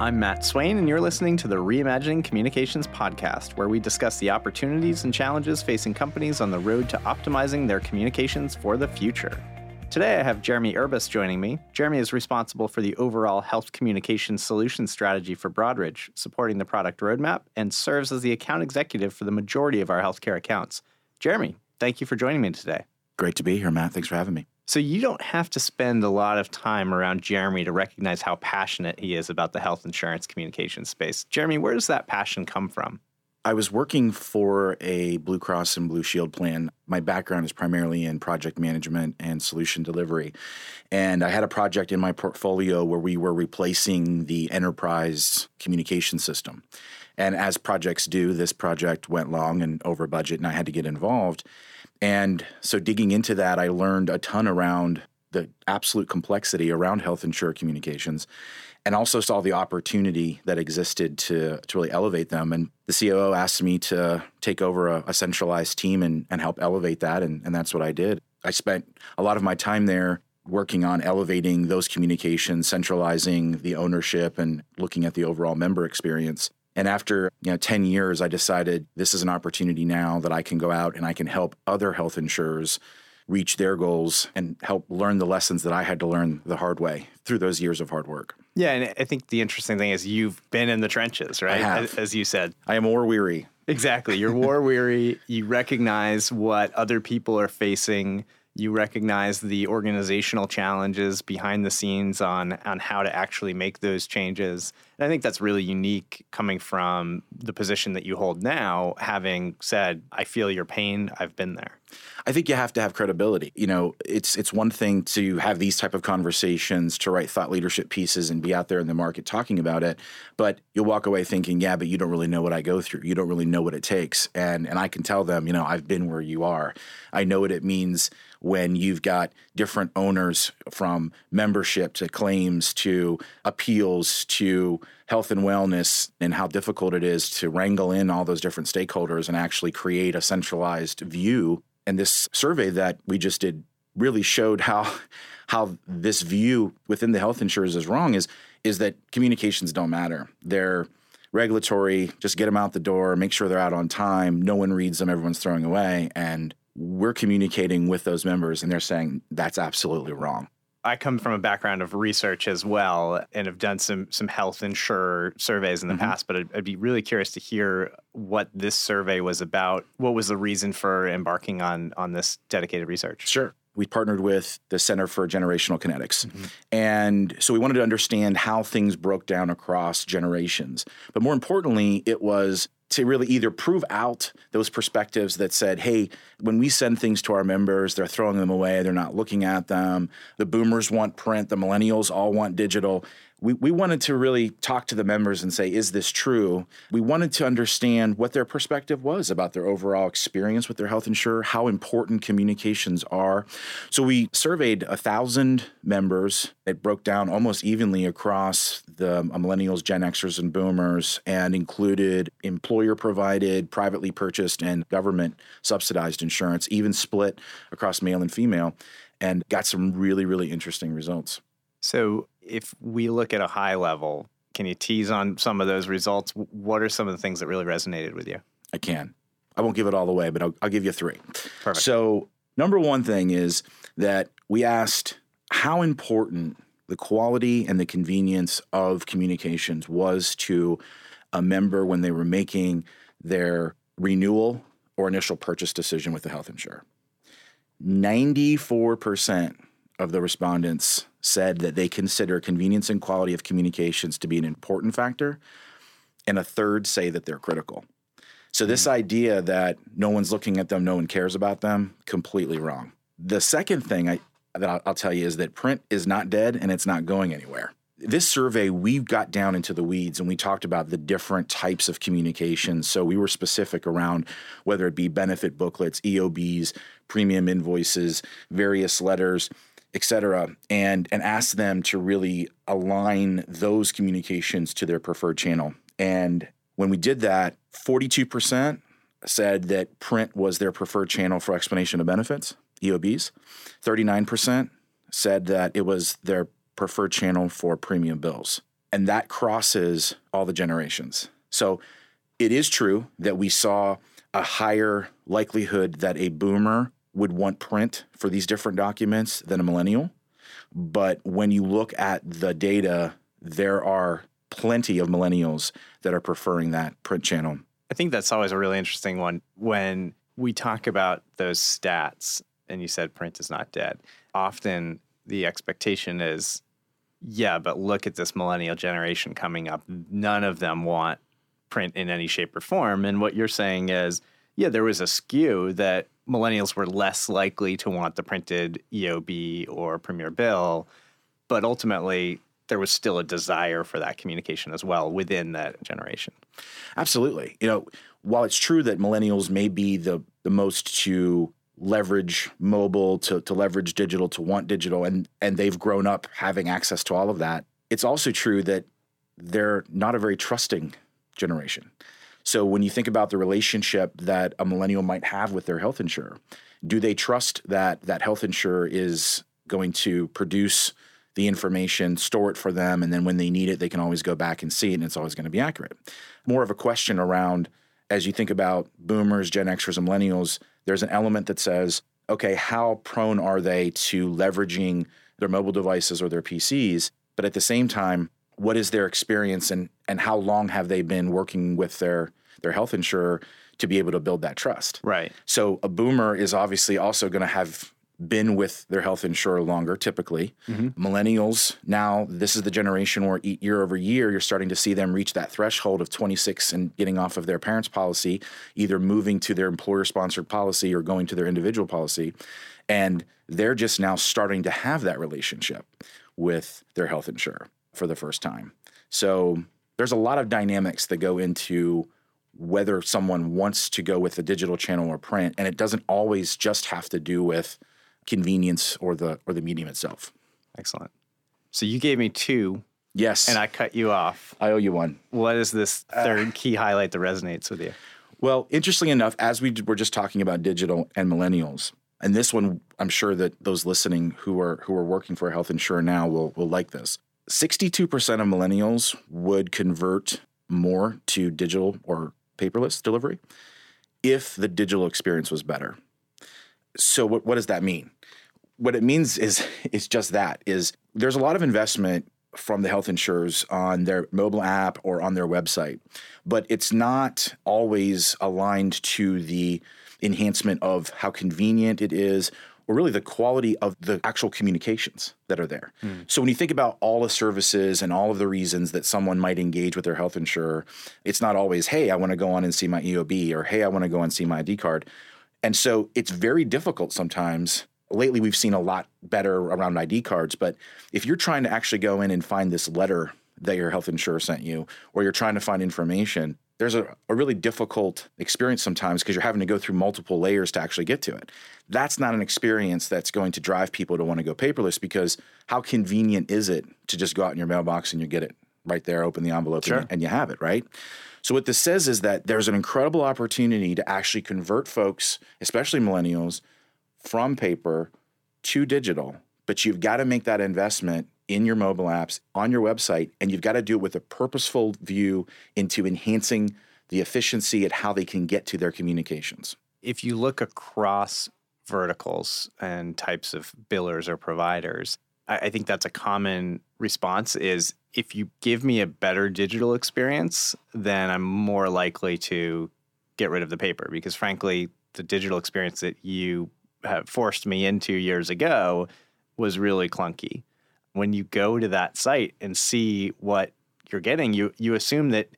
I'm Matt Swain, and you're listening to the Reimagining Communications podcast, where we discuss the opportunities and challenges facing companies on the road to optimizing their communications for the future. Today, I have Jeremy Urbis joining me. Jeremy is responsible for the overall health communication solution strategy for Broadridge, supporting the product roadmap, and serves as the account executive for the majority of our healthcare accounts. Jeremy, thank you for joining me today. Great to be here, Matt. Thanks for having me. So, you don't have to spend a lot of time around Jeremy to recognize how passionate he is about the health insurance communication space. Jeremy, where does that passion come from? I was working for a Blue Cross and Blue Shield plan. My background is primarily in project management and solution delivery. And I had a project in my portfolio where we were replacing the enterprise communication system. And as projects do, this project went long and over budget, and I had to get involved. And so, digging into that, I learned a ton around the absolute complexity around health insurer communications and also saw the opportunity that existed to, to really elevate them. And the COO asked me to take over a, a centralized team and, and help elevate that. And, and that's what I did. I spent a lot of my time there working on elevating those communications, centralizing the ownership, and looking at the overall member experience. And after you know 10 years, I decided this is an opportunity now that I can go out and I can help other health insurers reach their goals and help learn the lessons that I had to learn the hard way through those years of hard work. Yeah, and I think the interesting thing is you've been in the trenches, right? As, as you said. I am war weary. Exactly. You're war weary. You recognize what other people are facing. You recognize the organizational challenges behind the scenes on on how to actually make those changes. And I think that's really unique coming from the position that you hold now, having said, I feel your pain, I've been there. I think you have to have credibility. You know, it's it's one thing to have these type of conversations, to write thought leadership pieces and be out there in the market talking about it, but you'll walk away thinking, yeah, but you don't really know what I go through. You don't really know what it takes. And and I can tell them, you know, I've been where you are. I know what it means when you've got different owners from membership to claims to appeals to health and wellness and how difficult it is to wrangle in all those different stakeholders and actually create a centralized view and this survey that we just did really showed how how this view within the health insurers is wrong is is that communications don't matter. They're regulatory, just get them out the door, make sure they're out on time, no one reads them, everyone's throwing away and we're communicating with those members and they're saying that's absolutely wrong. I come from a background of research as well and have done some some health insurer surveys in the mm-hmm. past, but I'd, I'd, be really curious to hear what this survey was about. What was the reason for embarking on on this dedicated research? Sure. We partnered with the Center for Generational Kinetics. Mm-hmm. And so we wanted to understand how things broke down across generations. But more importantly, it was to really either prove out those perspectives that said, hey, when we send things to our members, they're throwing them away, they're not looking at them. The boomers want print, the millennials all want digital we, we wanted to really talk to the members and say, is this true? We wanted to understand what their perspective was about their overall experience with their health insurer, how important communications are. So we surveyed a thousand members. It broke down almost evenly across the uh, millennials, Gen Xers, and boomers, and included employer provided, privately purchased, and government subsidized insurance, even split across male and female, and got some really, really interesting results. So, if we look at a high level, can you tease on some of those results? What are some of the things that really resonated with you? I can. I won't give it all away, but I'll, I'll give you three. Perfect. So, number one thing is that we asked how important the quality and the convenience of communications was to a member when they were making their renewal or initial purchase decision with the health insurer. 94% of the respondents said that they consider convenience and quality of communications to be an important factor, and a third say that they're critical. So, this mm. idea that no one's looking at them, no one cares about them, completely wrong. The second thing I, that I'll, I'll tell you is that print is not dead and it's not going anywhere. This survey, we got down into the weeds and we talked about the different types of communications. So, we were specific around whether it be benefit booklets, EOBs, premium invoices, various letters et cetera, and, and ask them to really align those communications to their preferred channel. And when we did that, 42% said that print was their preferred channel for explanation of benefits, EOBs. 39% said that it was their preferred channel for premium bills. and that crosses all the generations. So it is true that we saw a higher likelihood that a boomer would want print for these different documents than a millennial. But when you look at the data, there are plenty of millennials that are preferring that print channel. I think that's always a really interesting one when we talk about those stats and you said print is not dead. Often the expectation is yeah, but look at this millennial generation coming up. None of them want print in any shape or form. And what you're saying is, yeah, there was a skew that millennials were less likely to want the printed EOB or premium bill, but ultimately there was still a desire for that communication as well within that generation. Absolutely. You know, while it's true that millennials may be the the most to leverage mobile to, to leverage digital to want digital and and they've grown up having access to all of that it's also true that they're not a very trusting generation so when you think about the relationship that a millennial might have with their health insurer do they trust that that health insurer is going to produce the information store it for them and then when they need it they can always go back and see it and it's always going to be accurate more of a question around as you think about boomers gen xers and millennials there's an element that says, okay, how prone are they to leveraging their mobile devices or their PCs? But at the same time, what is their experience and, and how long have they been working with their, their health insurer to be able to build that trust? Right. So a boomer is obviously also going to have been with their health insurer longer, typically. Mm-hmm. Millennials, now this is the generation where year over year, you're starting to see them reach that threshold of 26 and getting off of their parents' policy, either moving to their employer sponsored policy or going to their individual policy. And they're just now starting to have that relationship with their health insurer for the first time. So there's a lot of dynamics that go into whether someone wants to go with a digital channel or print. And it doesn't always just have to do with convenience or the or the medium itself. Excellent. So you gave me two. Yes. And I cut you off. I owe you one. What is this third uh, key highlight that resonates with you? Well, interestingly enough, as we were just talking about digital and millennials, and this one, I'm sure that those listening who are who are working for a health insurer now will will like this. 62% of millennials would convert more to digital or paperless delivery if the digital experience was better. So what, what does that mean? What it means is it's just that is there's a lot of investment from the health insurers on their mobile app or on their website, but it's not always aligned to the enhancement of how convenient it is or really the quality of the actual communications that are there. Mm. So when you think about all the services and all of the reasons that someone might engage with their health insurer, it's not always, hey, I want to go on and see my EOB or hey, I want to go and see my ID card. And so it's very difficult sometimes. Lately, we've seen a lot better around ID cards, but if you're trying to actually go in and find this letter that your health insurer sent you, or you're trying to find information, there's a, a really difficult experience sometimes because you're having to go through multiple layers to actually get to it. That's not an experience that's going to drive people to want to go paperless because how convenient is it to just go out in your mailbox and you get it right there, open the envelope, sure. and, and you have it, right? So, what this says is that there's an incredible opportunity to actually convert folks, especially millennials, from paper to digital. But you've got to make that investment in your mobile apps, on your website, and you've got to do it with a purposeful view into enhancing the efficiency at how they can get to their communications. If you look across verticals and types of billers or providers, I think that's a common response is if you give me a better digital experience, then I'm more likely to get rid of the paper because frankly, the digital experience that you have forced me into years ago was really clunky. When you go to that site and see what you're getting, you you assume that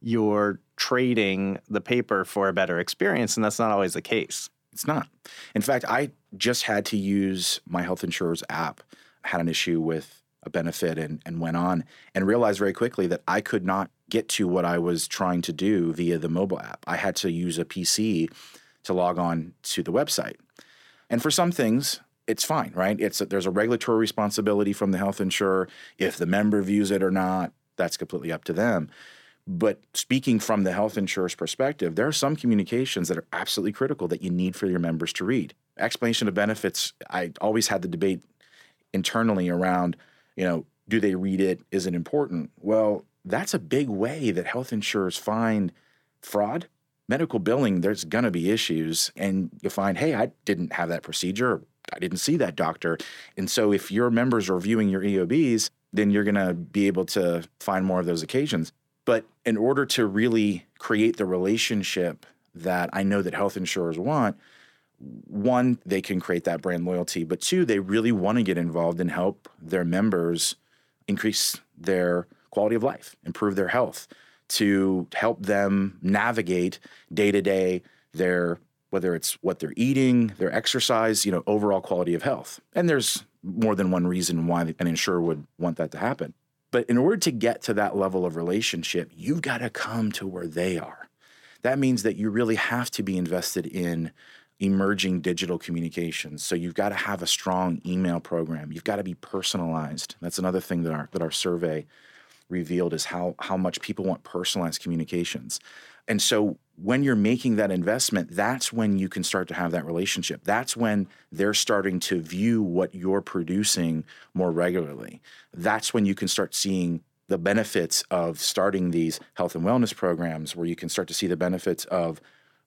you're trading the paper for a better experience, and that's not always the case. It's not. In fact, I just had to use my health insurer's app. Had an issue with a benefit and, and went on and realized very quickly that I could not get to what I was trying to do via the mobile app. I had to use a PC to log on to the website. And for some things, it's fine, right? It's a, there's a regulatory responsibility from the health insurer. If the member views it or not, that's completely up to them. But speaking from the health insurer's perspective, there are some communications that are absolutely critical that you need for your members to read. Explanation of benefits, I always had the debate internally around you know, Do they read it? Is it important? Well, that's a big way that health insurers find fraud. Medical billing, there's going to be issues, and you find, hey, I didn't have that procedure. I didn't see that doctor. And so if your members are viewing your EOBs, then you're going to be able to find more of those occasions. But in order to really create the relationship that I know that health insurers want, one, they can create that brand loyalty, but two, they really want to get involved and help their members increase their quality of life, improve their health, to help them navigate day to day their whether it's what they're eating, their exercise, you know, overall quality of health. And there's more than one reason why an insurer would want that to happen. But in order to get to that level of relationship, you've got to come to where they are. That means that you really have to be invested in emerging digital communications. So you've got to have a strong email program. You've got to be personalized. That's another thing that our that our survey revealed is how how much people want personalized communications. And so when you're making that investment, that's when you can start to have that relationship. That's when they're starting to view what you're producing more regularly. That's when you can start seeing the benefits of starting these health and wellness programs where you can start to see the benefits of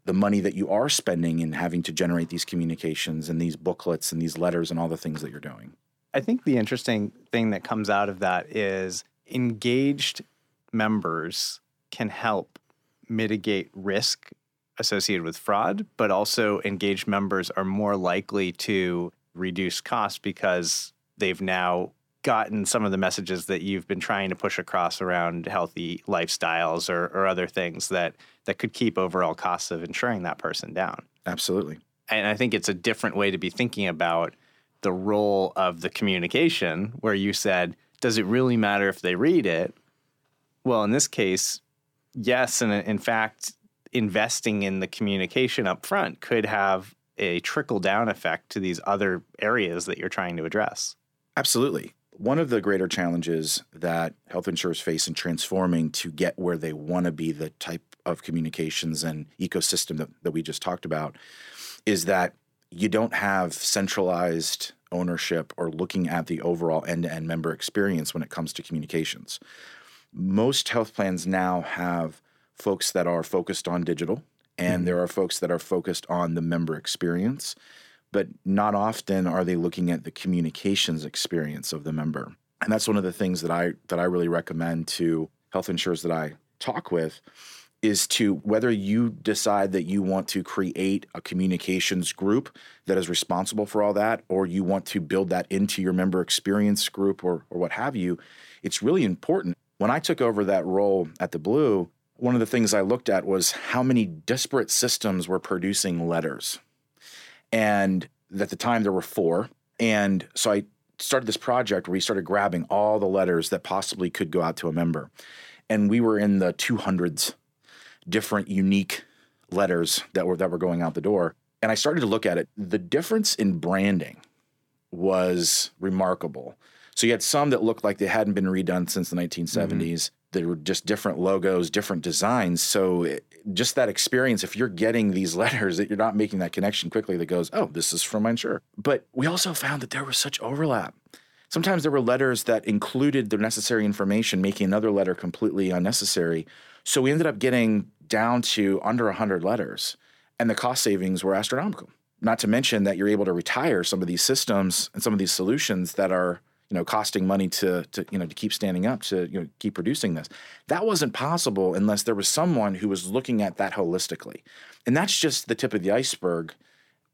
the money that you are spending in having to generate these communications and these booklets and these letters and all the things that you're doing. I think the interesting thing that comes out of that is engaged members can help mitigate risk associated with fraud, but also engaged members are more likely to reduce costs because they've now gotten some of the messages that you've been trying to push across around healthy lifestyles or, or other things that that could keep overall costs of insuring that person down. Absolutely. And I think it's a different way to be thinking about the role of the communication where you said, does it really matter if they read it? Well, in this case, yes. And in fact, investing in the communication up front could have a trickle down effect to these other areas that you're trying to address. Absolutely. One of the greater challenges that health insurers face in transforming to get where they want to be, the type of communications and ecosystem that, that we just talked about, is that you don't have centralized ownership or looking at the overall end to end member experience when it comes to communications. Most health plans now have folks that are focused on digital, and mm-hmm. there are folks that are focused on the member experience but not often are they looking at the communications experience of the member. And that's one of the things that I that I really recommend to health insurers that I talk with is to whether you decide that you want to create a communications group that is responsible for all that, or you want to build that into your member experience group or, or what have you, it's really important. When I took over that role at the Blue, one of the things I looked at was how many disparate systems were producing letters. And at the time, there were four. And so I started this project where we started grabbing all the letters that possibly could go out to a member. And we were in the 200s different unique letters that were that were going out the door. And I started to look at it. The difference in branding was remarkable. So you had some that looked like they hadn't been redone since the 1970s. Mm-hmm. There were just different logos, different designs. So it, just that experience, if you're getting these letters, that you're not making that connection quickly that goes, oh, this is from my insurer. But we also found that there was such overlap. Sometimes there were letters that included the necessary information, making another letter completely unnecessary. So we ended up getting down to under 100 letters, and the cost savings were astronomical. Not to mention that you're able to retire some of these systems and some of these solutions that are you know costing money to to you know to keep standing up to you know keep producing this. That wasn't possible unless there was someone who was looking at that holistically. And that's just the tip of the iceberg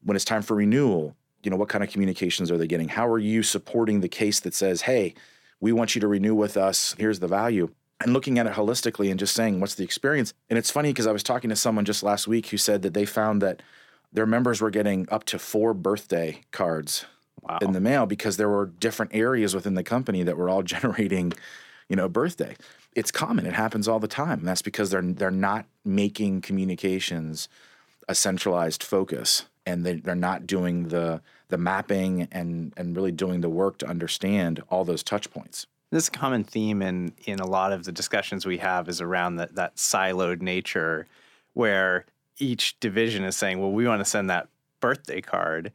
when it's time for renewal. You know what kind of communications are they getting? How are you supporting the case that says hey we want you to renew with us. Here's the value. And looking at it holistically and just saying what's the experience? And it's funny because i was talking to someone just last week who said that they found that their members were getting up to four birthday cards wow. in the mail because there were different areas within the company that were all generating, you know, birthday. It's common. It happens all the time. And that's because they're they're not making communications a centralized focus and they, they're not doing the the mapping and and really doing the work to understand all those touch points. This common theme in in a lot of the discussions we have is around that that siloed nature where each division is saying, well, we want to send that birthday card,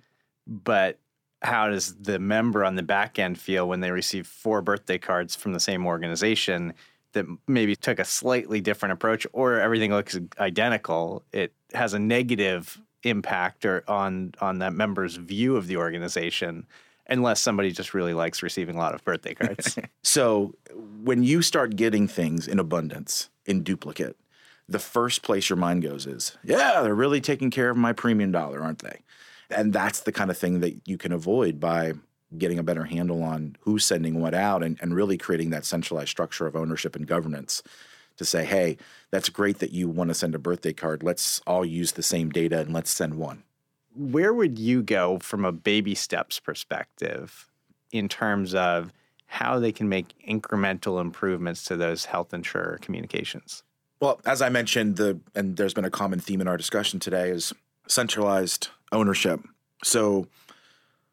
but how does the member on the back end feel when they receive four birthday cards from the same organization that maybe took a slightly different approach or everything looks identical? It has a negative impact or on on that member's view of the organization unless somebody just really likes receiving a lot of birthday cards. so when you start getting things in abundance in duplicate, the first place your mind goes is, yeah, they're really taking care of my premium dollar, aren't they? And that's the kind of thing that you can avoid by getting a better handle on who's sending what out and, and really creating that centralized structure of ownership and governance to say, hey, that's great that you want to send a birthday card. Let's all use the same data and let's send one. Where would you go from a baby steps perspective in terms of how they can make incremental improvements to those health insurer communications? Well, as I mentioned, the and there's been a common theme in our discussion today is centralized ownership. So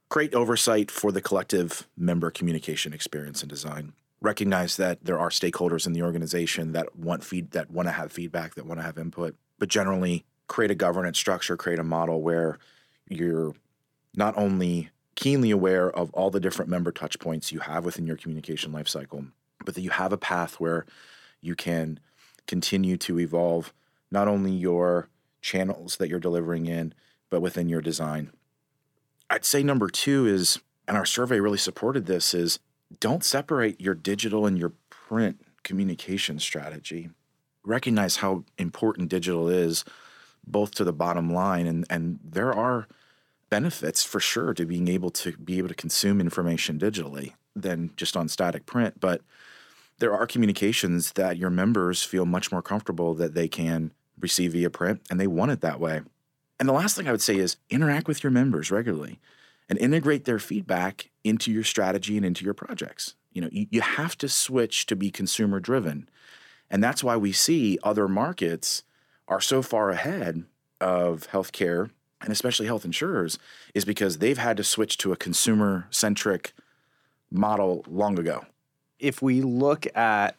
create oversight for the collective member communication experience and design. Recognize that there are stakeholders in the organization that want feed that want to have feedback, that want to have input, but generally create a governance structure, create a model where you're not only keenly aware of all the different member touch points you have within your communication lifecycle, but that you have a path where you can continue to evolve not only your channels that you're delivering in, but within your design. I'd say number two is, and our survey really supported this, is don't separate your digital and your print communication strategy. Recognize how important digital is both to the bottom line and and there are benefits for sure to being able to be able to consume information digitally than just on static print, but there are communications that your members feel much more comfortable that they can receive via print and they want it that way. And the last thing I would say is interact with your members regularly and integrate their feedback into your strategy and into your projects. You know, you, you have to switch to be consumer driven. And that's why we see other markets are so far ahead of healthcare and especially health insurers is because they've had to switch to a consumer centric model long ago if we look at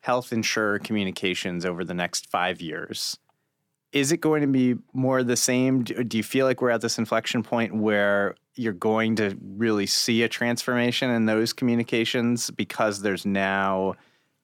health insurer communications over the next five years, is it going to be more the same? Do you feel like we're at this inflection point where you're going to really see a transformation in those communications because there's now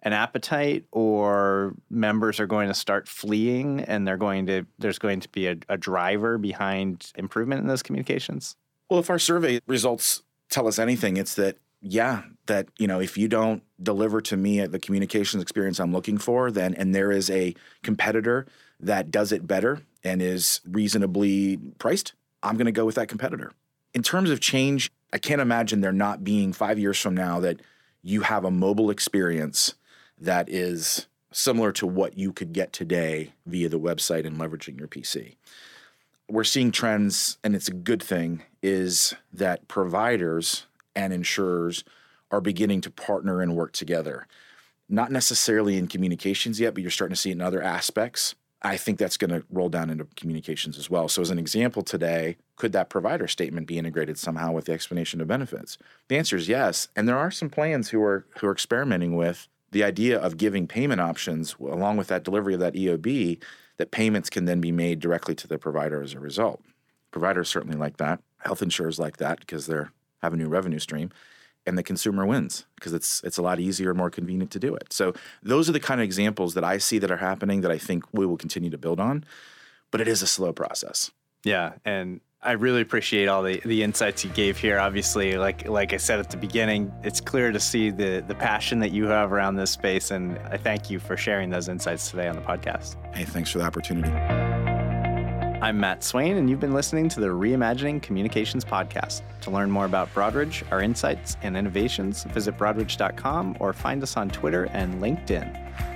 an appetite or members are going to start fleeing and they're going to there's going to be a, a driver behind improvement in those communications? Well, if our survey results tell us anything, it's that yeah, that you know, if you don't deliver to me the communications experience I'm looking for, then and there is a competitor that does it better and is reasonably priced, I'm going to go with that competitor. In terms of change, I can't imagine there not being 5 years from now that you have a mobile experience that is similar to what you could get today via the website and leveraging your PC. We're seeing trends and it's a good thing is that providers and insurers are beginning to partner and work together. Not necessarily in communications yet, but you're starting to see it in other aspects. I think that's going to roll down into communications as well. So, as an example today, could that provider statement be integrated somehow with the explanation of benefits? The answer is yes. And there are some plans who are who are experimenting with the idea of giving payment options along with that delivery of that EOB that payments can then be made directly to the provider as a result. Providers certainly like that. Health insurers like that because they're have a new revenue stream and the consumer wins because it's it's a lot easier and more convenient to do it. So those are the kind of examples that I see that are happening that I think we will continue to build on, but it is a slow process. Yeah, and I really appreciate all the, the insights you gave here. Obviously, like like I said at the beginning, it's clear to see the the passion that you have around this space, and I thank you for sharing those insights today on the podcast. Hey, thanks for the opportunity. I'm Matt Swain, and you've been listening to the Reimagining Communications podcast. To learn more about Broadridge, our insights, and innovations, visit broadridge.com or find us on Twitter and LinkedIn.